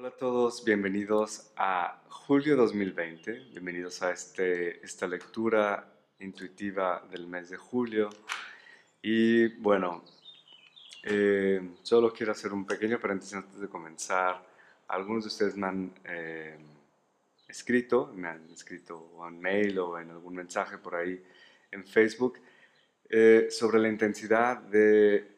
Hola a todos, bienvenidos a julio 2020, bienvenidos a este, esta lectura intuitiva del mes de julio. Y bueno, eh, solo quiero hacer un pequeño paréntesis antes de comenzar. Algunos de ustedes me han eh, escrito, me han escrito en mail o en algún mensaje por ahí en Facebook eh, sobre la intensidad del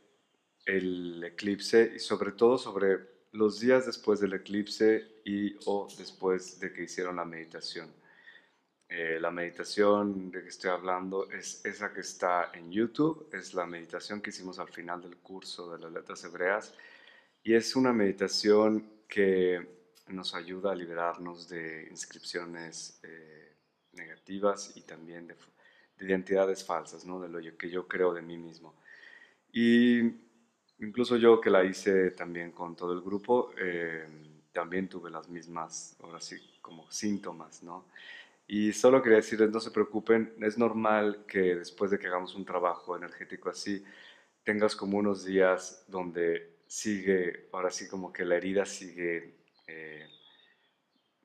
el eclipse y sobre todo sobre los días después del eclipse y o después de que hicieron la meditación. Eh, la meditación de que estoy hablando es esa que está en YouTube, es la meditación que hicimos al final del curso de las letras hebreas y es una meditación que nos ayuda a liberarnos de inscripciones eh, negativas y también de, de, identidades falsas, ¿no? de lo que yo creo de mí mismo. Y incluso yo que la hice también con todo el grupo, eh, también tuve las mismas, ahora sí, como síntomas, ¿no? Y solo quería decirles, no se preocupen, es normal que después de que hagamos un trabajo energético así, tengas como unos días donde sigue, ahora sí como que la herida sigue eh,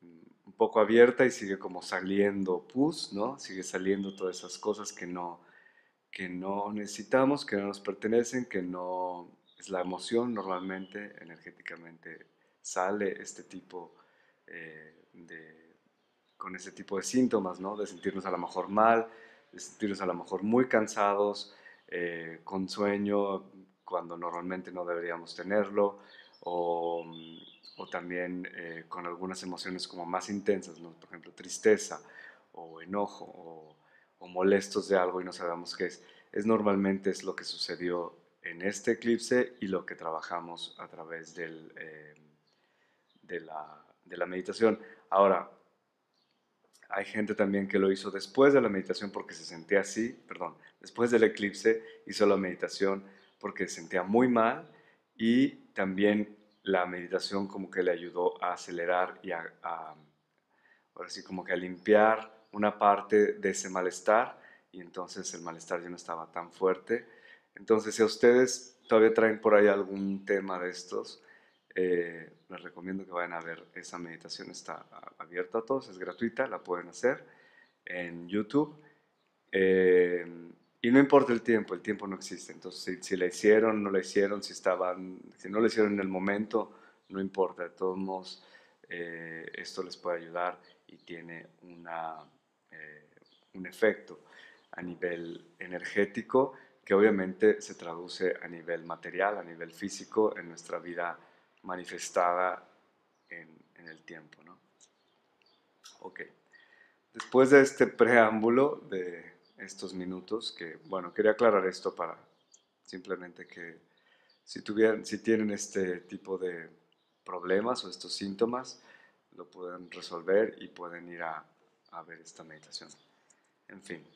un poco abierta y sigue como saliendo pus, ¿no? Sigue saliendo todas esas cosas que no, que no necesitamos, que no nos pertenecen, que no es la emoción normalmente, energéticamente, sale este tipo eh, de, con ese tipo de síntomas, ¿no? De sentirnos a lo mejor mal, de sentirnos a lo mejor muy cansados, eh, con sueño cuando normalmente no deberíamos tenerlo, o, o también eh, con algunas emociones como más intensas, ¿no? Por ejemplo, tristeza o enojo o, o molestos de algo y no sabemos qué es. Es normalmente es lo que sucedió en este eclipse y lo que trabajamos a través eh, de, la, meditación. Ahora, hay gente también que lo hizo después de la meditación porque se sentía así, perdón, después del eclipse hizo la meditación porque se sentía muy mal y también la meditación como que le ayudó a acelerar y a ahora sí como que a limpiar una parte de ese malestar y entonces el malestar ya no estaba tan fuerte entonces, si a ustedes todavía traen por ahí algún tema de estos, eh, les recomiendo que vayan a ver esa meditación. Está abierta a todos, es gratuita, la pueden hacer en YouTube. Eh, y no importa el tiempo, el tiempo no existe. Entonces, si, la hicieron, no la hicieron, si, estaban, si no la hicieron en el momento, no importa. De todos modos, eh, esto les puede ayudar y tiene un efecto a nivel energético que obviamente se traduce a nivel material, a nivel físico, en nuestra vida manifestada en, el tiempo. ¿no? Ok, después de este preámbulo de estos minutos, que bueno, quería aclarar esto para simplemente que si, tuvieran, si tienen este tipo de problemas o estos síntomas, lo pueden resolver y pueden ir a, a ver esta meditación. En fin.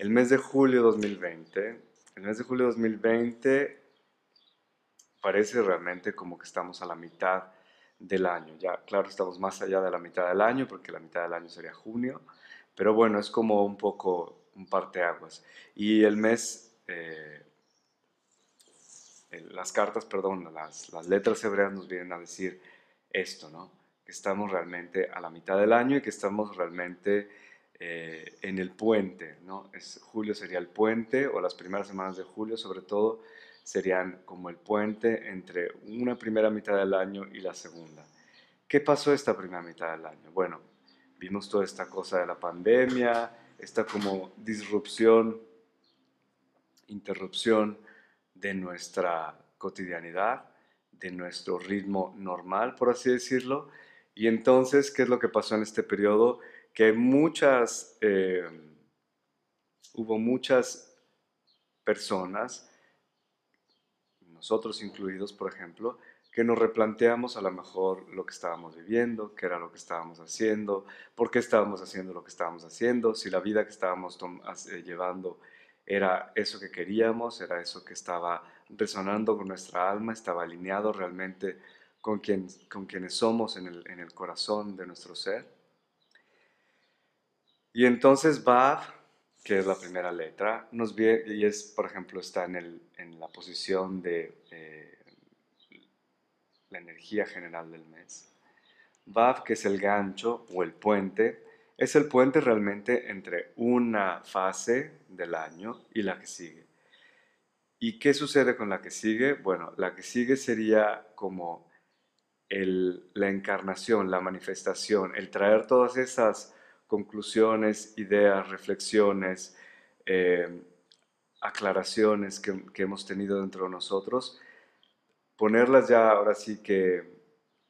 El mes de julio 2020, el mes de julio 2020 parece realmente como que estamos a la mitad del año. Ya, claro, estamos más allá de la mitad del año, porque la mitad del año sería junio, pero bueno, es como un poco un parteaguas. Y el mes, eh, las cartas, perdón, las, las letras hebreas nos vienen a decir esto, ¿no? Que estamos realmente a la mitad del año y que estamos realmente eh, en el puente, ¿no? Es, julio sería el puente, o las primeras semanas de julio sobre todo, serían como el puente entre una primera mitad del año y la segunda. ¿Qué pasó esta primera mitad del año? Bueno, vimos toda esta cosa de la pandemia, esta como disrupción, interrupción de nuestra cotidianidad, de nuestro ritmo normal, por así decirlo. Y entonces, ¿qué es lo que pasó en este periodo? Que muchas, eh, hubo muchas personas, nosotros incluidos, por ejemplo, que nos replanteamos a lo mejor lo que estábamos viviendo, qué era lo que estábamos haciendo, por qué estábamos haciendo lo que estábamos haciendo, si la vida que estábamos eh, llevando era eso que queríamos, era eso que estaba resonando con nuestra alma, estaba alineado realmente con, quien, con quienes somos en el, en el corazón de nuestro ser. Y entonces Vav, que es la primera letra, nos viene, y es, por ejemplo, está en, el, en la posición de, eh, la energía general del mes. Vav, que es el gancho o el puente, es el puente realmente entre una fase del año y la que sigue. ¿Y qué sucede con la que sigue? Bueno, la que sigue sería como la encarnación, la manifestación, el traer todas esas conclusiones, ideas, reflexiones, eh, aclaraciones que, hemos tenido dentro de nosotros, ponerlas ya ahora sí que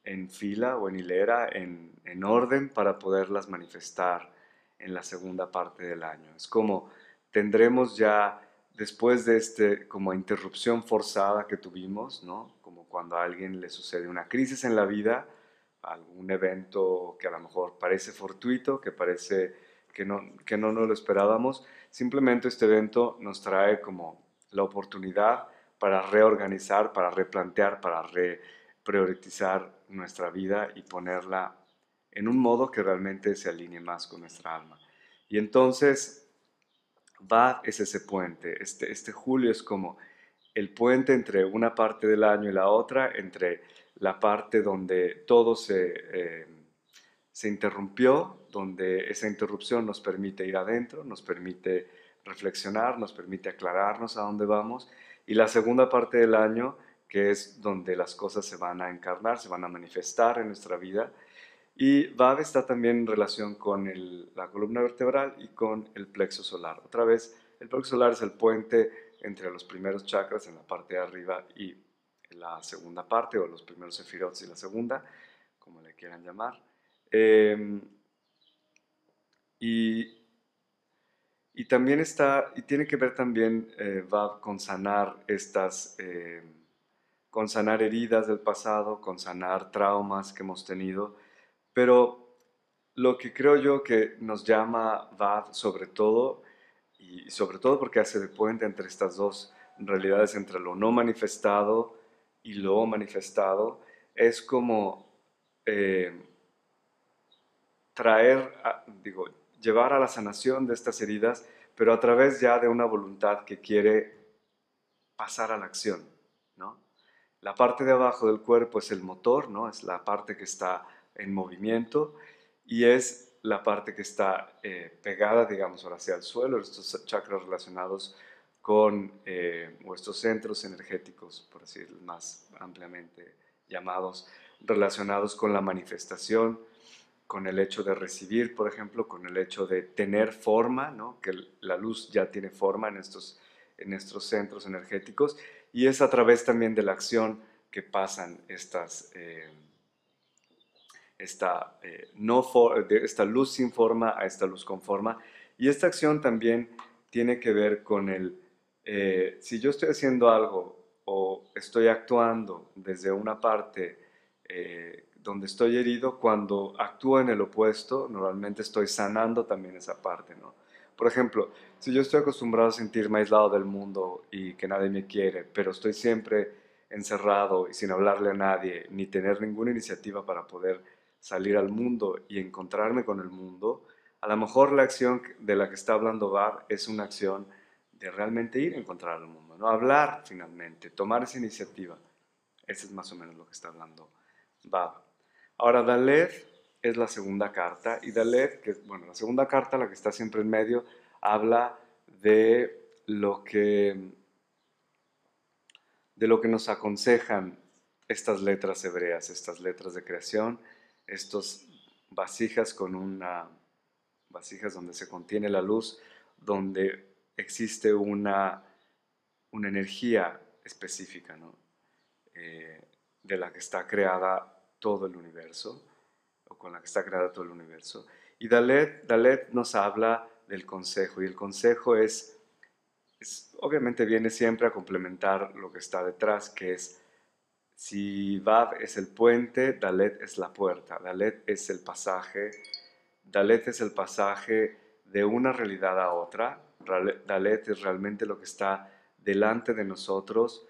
en fila o en hilera, en, en orden para poderlas manifestar en la segunda parte del año. Es como tendremos ya después de este como interrupción forzada que tuvimos, ¿no? Como cuando a alguien le sucede una crisis en la vida, algún evento que a lo mejor parece fortuito, que parece que no, que no nos lo esperábamos, simplemente este evento nos trae como la oportunidad para reorganizar, para replantear, para repriorizar nuestra vida y ponerla en un modo que realmente se alinee más con nuestra alma. Y entonces Va es ese puente. Este, este julio es como el puente entre una parte del año y la otra, entre la parte donde todo se, eh, se interrumpió, donde esa interrupción nos permite ir adentro, nos permite reflexionar, nos permite aclararnos a dónde vamos, y la segunda parte del año, que es donde las cosas se van a encarnar, se van a manifestar en nuestra vida, y VAV está también en relación con la columna vertebral y con el plexo solar. Otra vez, el plexo solar es el puente entre los primeros chakras en la parte de arriba y la segunda parte, o los primeros sefirots y la segunda, como le quieran llamar. Em, y, y, también está, y tiene que ver también eh, con sanar estas, em, con sanar heridas del pasado, con sanar traumas que hemos tenido pero lo que creo yo que nos llama VAD sobre todo, y sobre todo porque hace de puente entre estas dos realidades, entre lo no manifestado y lo manifestado, es como eh, traer, digo, llevar a la sanación de estas heridas, pero a través ya de una voluntad que quiere pasar a la acción, ¿no? La parte de abajo del cuerpo es el motor, ¿no? Es la parte que está en movimiento y es la parte que está eh, pegada, digamos, ahora hacia el suelo, estos chakras relacionados con eh, nuestros centros energéticos, por decir más ampliamente llamados, relacionados con la manifestación, con el hecho de recibir, por ejemplo, con el hecho de tener forma, ¿no? que la luz ya tiene forma en estos, en estos centros energéticos, y es a través también de la acción que pasan estas... Eh, esta, eh, no esta luz sin forma a esta luz con forma. Y esta acción también tiene que ver con el, eh, si yo estoy haciendo algo o estoy actuando desde una parte eh, donde estoy herido, cuando actúo en el opuesto, normalmente estoy sanando también esa parte, ¿no? Por ejemplo, si yo estoy acostumbrado a sentirme aislado del mundo y que nadie me quiere, pero estoy siempre encerrado y sin hablarle a nadie, ni tener ninguna iniciativa para poder salir al mundo y encontrarme con el mundo, a lo mejor la acción de la que está hablando Bab es una acción de realmente ir a encontrar al mundo, ¿no? hablar finalmente, tomar esa iniciativa. Ese es más o menos lo que está hablando Bab. Ahora, Dalet es la segunda carta y Dalet, que bueno, la segunda carta, la que está siempre en medio, habla de lo que de lo que nos aconsejan estas letras hebreas, estas letras de creación, estos vasijas con una vasijas donde se contiene la luz, donde existe una, una energía específica eh, de la que está creada todo el universo, o con la que está creada todo el universo. Y Dalet, Dalet nos habla del consejo, y el consejo es, es, obviamente viene siempre a complementar lo que está detrás, que es si Vav es el puente, Dalet es la puerta, Dalet es el pasaje, Dalet es el pasaje de una realidad a otra, Dalet es realmente lo que está delante de nosotros,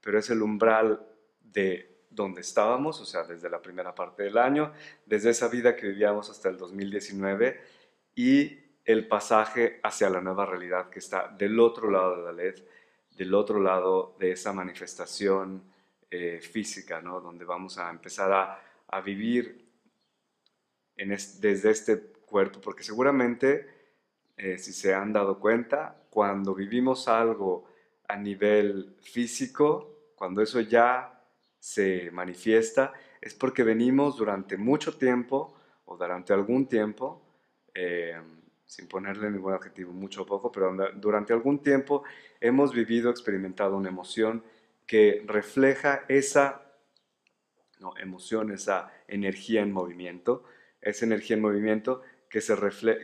pero es el umbral de donde estábamos, o sea, desde la primera parte del año, desde esa vida que vivíamos hasta el 2019 y el pasaje hacia la nueva realidad que está del otro lado de Dalet, del otro lado de esa manifestación eh, física, ¿no? donde vamos a empezar a, vivir desde este cuerpo, porque seguramente, eh, si se han dado cuenta, cuando vivimos algo a nivel físico, cuando eso ya se manifiesta, es porque venimos durante mucho tiempo o durante algún tiempo, eh, sin ponerle ningún adjetivo, mucho o poco, pero durante algún tiempo hemos vivido, experimentado una emoción que refleja esa no, emoción, esa energía en movimiento, esa energía en movimiento que, se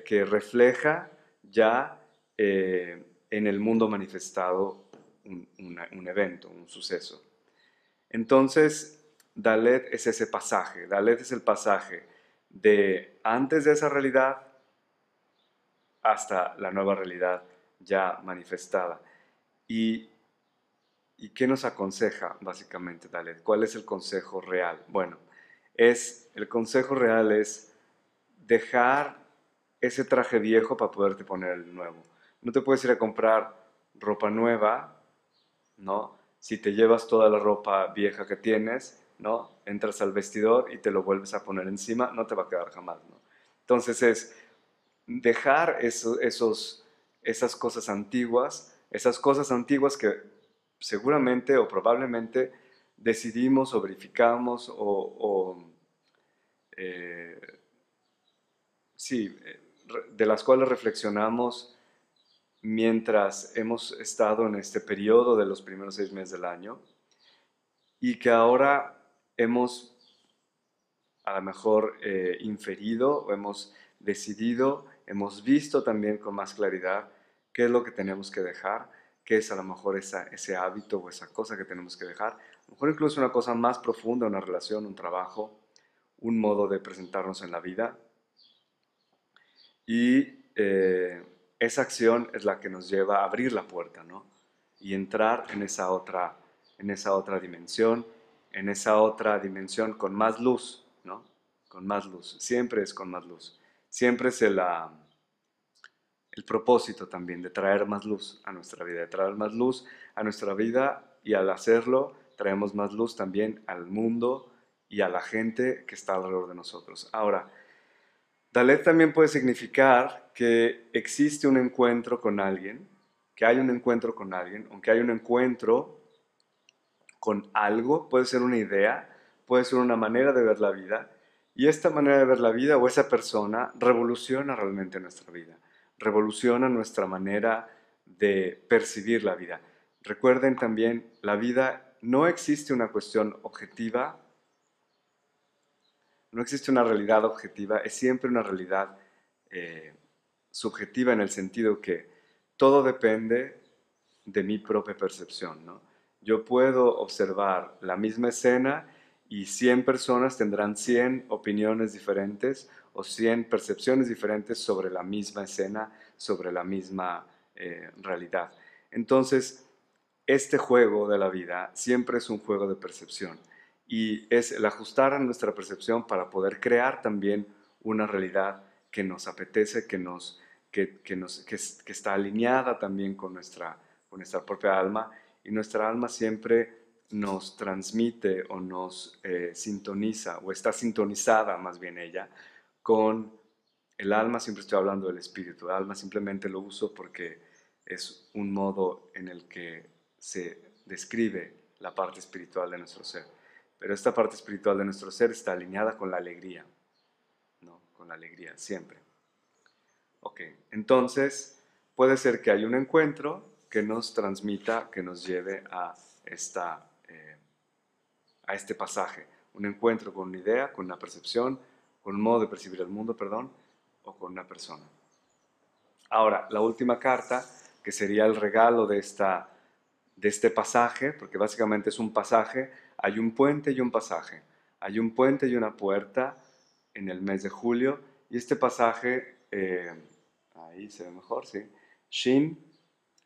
que refleja ya eh, en el mundo manifestado un, evento, un suceso. Entonces, Dalet es ese pasaje, Dalet es el pasaje de antes de esa realidad hasta la nueva realidad ya manifestada. ¿Y, y qué nos aconseja básicamente Dalet? ¿Cuál es el consejo real? Bueno, es, el consejo real es dejar ese traje viejo para poderte poner el nuevo. No te puedes ir a comprar ropa nueva ¿no? Si te llevas toda la ropa vieja que tienes, ¿no? Entras al vestidor y te lo vuelves a poner encima, no te va a quedar jamás, ¿no? Entonces es dejar esos, esas cosas antiguas, esas cosas antiguas que seguramente o probablemente decidimos o verificamos o, eh, sí, eh, de las cuales reflexionamos mientras hemos estado en este periodo de los primeros seis meses del año y que ahora hemos a lo mejor eh, inferido o hemos decidido, hemos visto también con más claridad qué es lo que tenemos que dejar, qué es a lo mejor ese hábito o esa cosa que tenemos que dejar, a lo mejor incluso una cosa más profunda, una relación, un trabajo, un modo de presentarnos en la vida. Y eh, esa acción es la que nos lleva a abrir la puerta, ¿no? Y entrar en esa otra, en esa otra dimensión, en esa otra dimensión con más luz, ¿no? Con más luz. Siempre es con más luz. Siempre es el, ah, el propósito también de traer más luz a nuestra vida, de traer más luz a nuestra vida y al hacerlo traemos más luz también al mundo y a la gente que está alrededor de nosotros. Ahora, Dalet también puede significar que existe un encuentro con alguien, que hay un encuentro con alguien, aunque hay un encuentro con algo, puede ser una idea, puede ser una manera de ver la vida, y esta manera de ver la vida o esa persona revoluciona realmente nuestra vida, revoluciona nuestra manera de percibir la vida. Recuerden también, la vida no existe una cuestión objetiva no existe una realidad objetiva, es siempre una realidad eh, subjetiva en el sentido que todo depende de mi propia percepción. ¿no? Yo puedo observar la misma escena y 100 personas tendrán 100 opiniones diferentes o 100 percepciones diferentes sobre la misma escena, sobre la misma eh, realidad. Entonces, este juego de la vida siempre es un juego de percepción y es el ajustar a nuestra percepción para poder crear también una realidad que nos apetece, que, nos, que, nos, que, está alineada también con nuestra, con nuestra propia alma y nuestra alma siempre nos transmite o nos eh, sintoniza o está sintonizada más bien ella con el alma, siempre estoy hablando del espíritu, el alma simplemente lo uso porque es un modo en el que se describe la parte espiritual de nuestro ser. Pero esta parte espiritual de nuestro ser está alineada con la alegría, ¿no? Con la alegría, siempre. Ok, entonces puede ser que haya un encuentro que nos transmita, que nos lleve a, esta, eh, a este pasaje. Un encuentro con una idea, con una percepción, con un modo de percibir el mundo, perdón, o con una persona. Ahora, la última carta, que sería el regalo de, esta, de este pasaje, porque básicamente es un pasaje hay un puente y un pasaje. Hay un puente y una puerta en el mes de julio. Y este pasaje, eh, ahí se ve mejor, ¿sí? Shin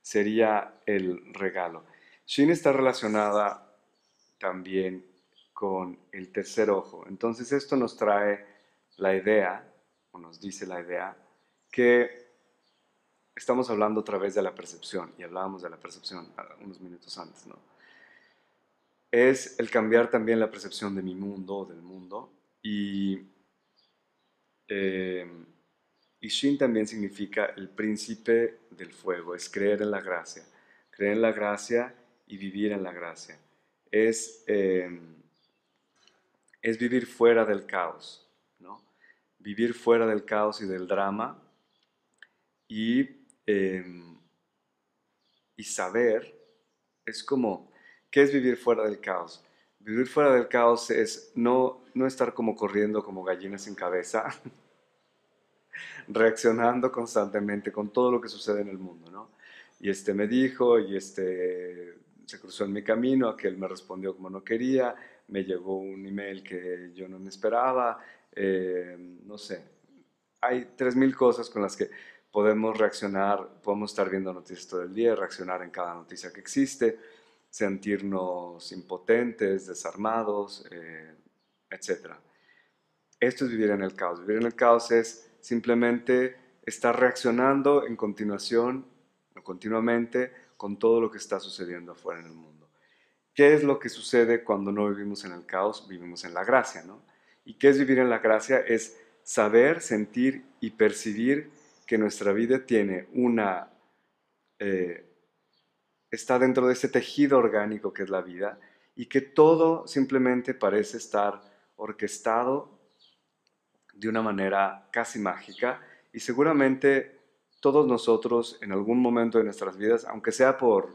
sería el regalo. Shin está relacionada también con el tercer ojo. Entonces esto nos trae la idea, o nos dice la idea, que estamos hablando otra vez de la percepción, y hablábamos de la percepción unos minutos antes, ¿no? Es el cambiar también la percepción de mi mundo, del mundo. Y, eh, y Shin también significa el príncipe del fuego, es creer en la gracia. Creer en la gracia y vivir en la gracia. Es, eh, es vivir fuera del caos, ¿no? Vivir fuera del caos y del drama y, em, y saber, es como, ¿qué es vivir fuera del caos? Vivir fuera del caos es no, no estar como corriendo como gallinas sin cabeza, reaccionando constantemente con todo lo que sucede en el mundo, ¿no? Y este me dijo, y este se cruzó en mi camino, aquel me respondió como no quería, me llegó un email que yo no me esperaba, eh, no sé. Hay 3.000 cosas con las que podemos reaccionar, podemos estar viendo noticias todo el día, reaccionar en cada noticia que existe, sentirnos impotentes, desarmados, eh, etc. Esto es vivir en el caos. Vivir en el caos es simplemente estar reaccionando en continuación, continuamente, con todo lo que está sucediendo afuera en el mundo. ¿Qué es lo que sucede cuando no vivimos en el caos? Vivimos en la gracia, ¿no? ¿Y qué es vivir en la gracia? Es saber, sentir y percibir que nuestra vida tiene una... Eh, está dentro de ese tejido orgánico que es la vida y que todo simplemente parece estar orquestado de una manera casi mágica y seguramente todos nosotros en algún momento de nuestras vidas, aunque sea por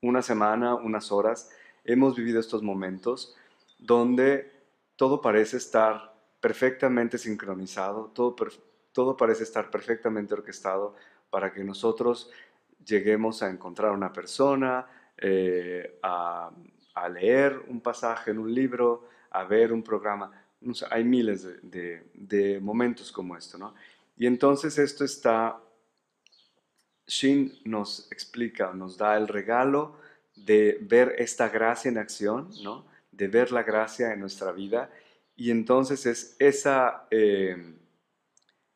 una semana, unas horas, hemos vivido estos momentos donde todo parece estar perfectamente sincronizado, todo, todo parece estar perfectamente orquestado para que nosotros lleguemos a encontrar una persona, eh, a, leer un pasaje en un libro, a ver un programa. hay miles de, de momentos como esto, ¿no? Y entonces esto está, Shin nos explica, nos da el regalo de ver esta gracia en acción, ¿no? de ver la gracia en nuestra vida. Y entonces es esa, eh,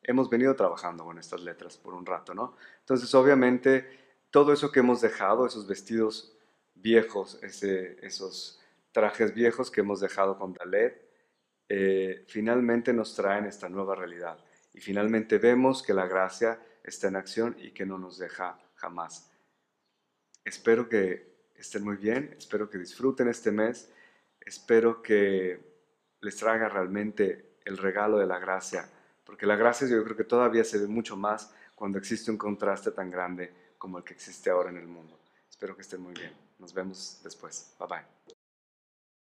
hemos venido trabajando con estas letras por un rato, ¿no? Entonces obviamente todo eso que hemos dejado, esos vestidos viejos, esos trajes viejos que hemos dejado con Dalet, eh, finalmente nos traen esta nueva realidad y finalmente vemos que la gracia está en acción y que no nos deja jamás. Espero que estén muy bien, espero que disfruten este mes, espero que les traiga realmente el regalo de la gracia, porque la gracia yo creo que todavía se ve mucho más cuando existe un contraste tan grande como el que existe ahora en el mundo. Espero que estén muy bien. Nos vemos después. Bye bye.